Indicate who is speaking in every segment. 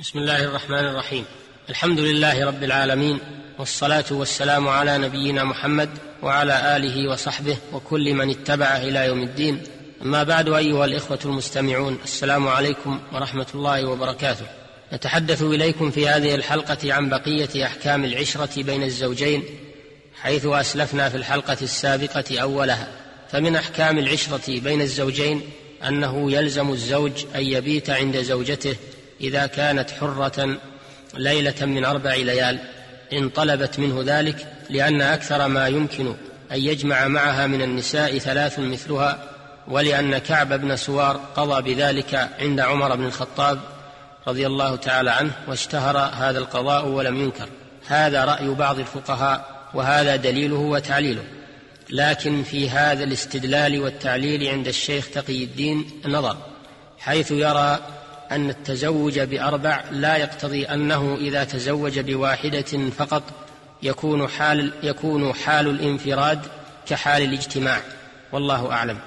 Speaker 1: بسم الله الرحمن الرحيم. الحمد لله رب العالمين والصلاة والسلام على نبينا محمد وعلى آله وصحبه وكل من اتبعه إلى يوم الدين. أما بعد أيها الإخوة المستمعون السلام عليكم ورحمة الله وبركاته. نتحدث إليكم في هذه الحلقة عن بقية أحكام العشرة بين الزوجين حيث أسلفنا في الحلقة السابقة أولها. فمن أحكام العشرة بين الزوجين أنه يلزم الزوج أن يبيت عند زوجته إذا كانت حرة ليلة من أربع ليال ان طلبت منه ذلك لأن أكثر ما يمكن أن يجمع معها من النساء ثلاث مثلها ولأن كعب بن سوار قضى بذلك عند عمر بن الخطاب رضي الله تعالى عنه واشتهر هذا القضاء ولم ينكر. هذا رأي بعض الفقهاء وهذا دليله وتعليله. لكن في هذا الاستدلال والتعليل عند الشيخ تقي الدين نظر حيث يرى أن التزوج بأربع لا يقتضي أنه إذا تزوج بواحدة فقط يكون حال يكون حال الانفراد كحال الاجتماع. والله أعلم.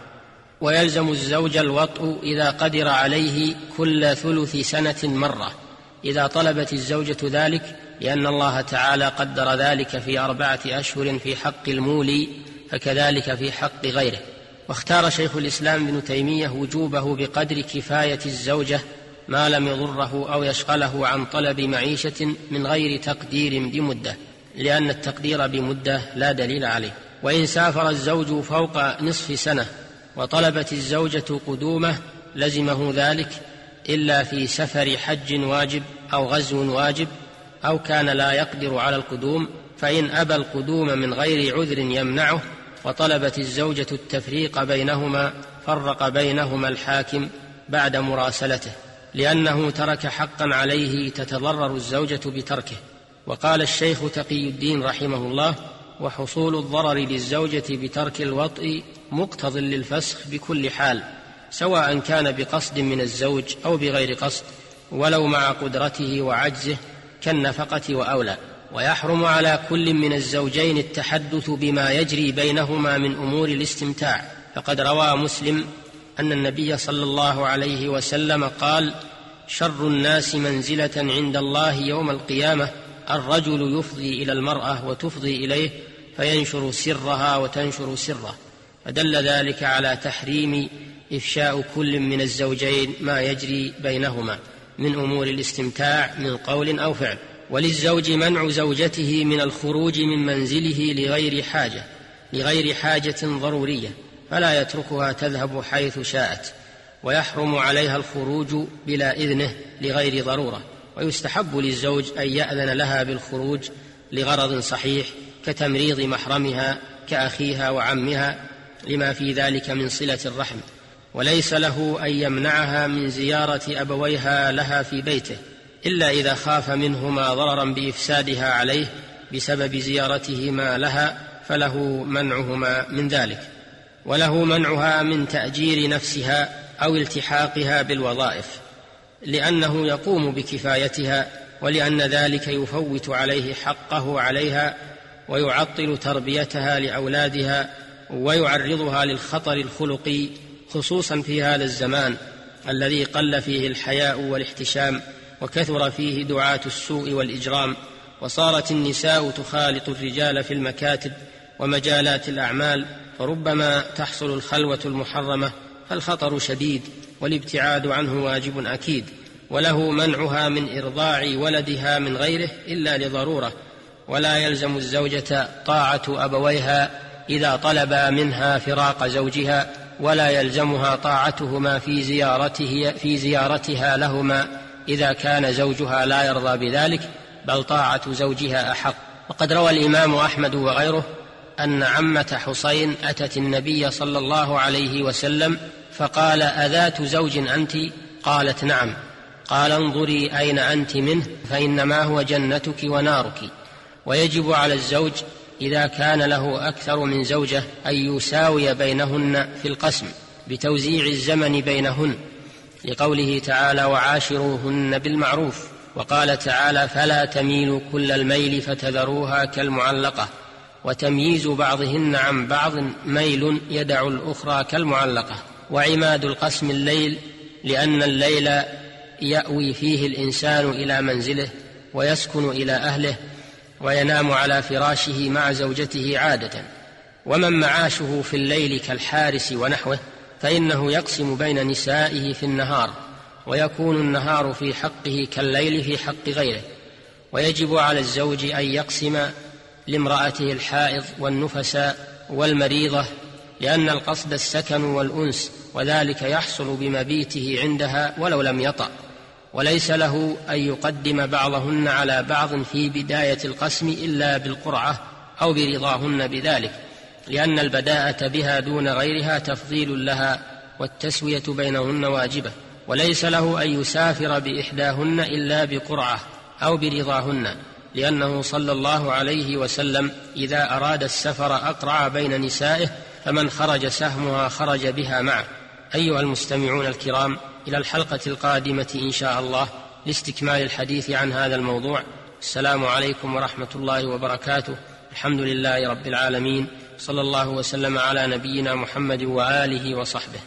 Speaker 1: ويلزم الزوج الوطء إذا قدر عليه كل ثلث سنة مرة. إذا طلبت الزوجة ذلك لأن الله تعالى قدر ذلك في أربعة أشهر في حق المولي فكذلك في حق غيره. واختار شيخ الإسلام ابن تيمية وجوبه بقدر كفاية الزوجة ما لم يضره أو يشغله عن طلب معيشة من غير تقدير بمدة لأن التقدير بمدة لا دليل عليه. وإن سافر الزوج فوق نصف سنة وطلبت الزوجة قدومه لزمه ذلك إلا في سفر حج واجب أو غزو واجب أو كان لا يقدر على القدوم فإن أبى القدوم من غير عذر يمنعه وطلبت الزوجة التفريق بينهما فرق بينهما الحاكم بعد مراسلته. لأنه ترك حقا عليه تتضرر الزوجة بتركه. وقال الشيخ تقي الدين رحمه الله وحصول الضرر للزوجة بترك الوطء مقتض للفسخ بكل حال سواء كان بقصد من الزوج أو بغير قصد ولو مع قدرته وعجزه كالنفقة وأولى. ويحرم على كل من الزوجين التحدث بما يجري بينهما من أمور الاستمتاع. فقد روى مسلم أن النبي صلى الله عليه وسلم قال شر الناس منزلة عند الله يوم القيامة الرجل يفضي إلى المرأة وتفضي إليه فينشر سرها وتنشر سره. فدل ذلك على تحريم إفشاء كل من الزوجين ما يجري بينهما من أمور الاستمتاع من قول أو فعل. وللزوج منع زوجته من الخروج من منزله لغير حاجة لغير حاجة ضرورية. فلا يتركها تذهب حيث شاءت ويحرم عليها الخروج بلا إذنه لغير ضرورة ويستحب للزوج أن يأذن لها بالخروج لغرض صحيح كتمريض محرمها كأخيها وعمها لما في ذلك من صلة الرحم وليس له أن يمنعها من زيارة أبويها لها في بيته إلا إذا خاف منهما ضررا بإفسادها عليه بسبب زيارتهما لها فله منعهما من ذلك. وله منعها من تأجير نفسها أو التحاقها بالوظائف لأنه يقوم بكفايتها ولأن ذلك يفوت عليه حقه عليها ويعطل تربيتها لأولادها ويعرضها للخطر الخلقي خصوصا في هذا الزمان الذي قل فيه الحياء والاحتشام وكثر فيه دعاة السوء والإجرام وصارت النساء تخالط الرجال في المكاتب ومجالات الأعمال فربما تحصل الخلوة المحرمة فالخطر شديد والابتعاد عنه واجب أكيد وله منعها من إرضاع ولدها من غيره إلا لضرورة ولا يلزم الزوجة طاعة أبويها إذا طلبا منها فراق زوجها ولا يلزمها طاعتهما في زيارته في زيارتها لهما إذا كان زوجها لا يرضى بذلك بل طاعة زوجها أحق. وقد روى الإمام أحمد وغيره أن عمة حسين أتت النبي صلى الله عليه وسلم فقال أذات زوج أنت؟ قالت نعم. قال انظري أين أنت منه فإنما هو جنتك ونارك. ويجب على الزوج إذا كان له أكثر من زوجة أن يساوي بينهن في القسم بتوزيع الزمن بينهن لقوله تعالى وعاشروهن بالمعروف وقال تعالى فلا تميلوا كل الميل فتذروها كالمعلقة وتمييز بعضهن عن بعض ميل يدع الأخرى كالمعلقة. وعماد القسم الليل لأن الليل يأوي فيه الإنسان إلى منزله ويسكن إلى أهله وينام على فراشه مع زوجته عادة. ومن معاشه في الليل كالحارس ونحوه فإنه يقسم بين نسائه في النهار ويكون النهار في حقه كالليل في حق غيره. ويجب على الزوج أن يقسم لامرأته الحائض والنفساء والمريضة لأن القصد السكن والأنس وذلك يحصل بمبيته عندها ولو لم يطأ. وليس له أن يقدم بعضهن على بعض في بداية القسم إلا بالقرعة أو برضاهن بذلك لأن البداءة بها دون غيرها تفضيل لها والتسوية بينهن واجبة. وليس له أن يسافر بإحداهن إلا بقرعة أو برضاهن. لأنه صلى الله عليه وسلم إذا أراد السفر أقرع بين نسائه فمن خرج سهمها خرج بها معه. أيها المستمعون الكرام إلى الحلقة القادمة إن شاء الله لاستكمال الحديث عن هذا الموضوع. السلام عليكم ورحمة الله وبركاته. الحمد لله رب العالمين. صلى الله وسلم على نبينا محمد وآله وصحبه.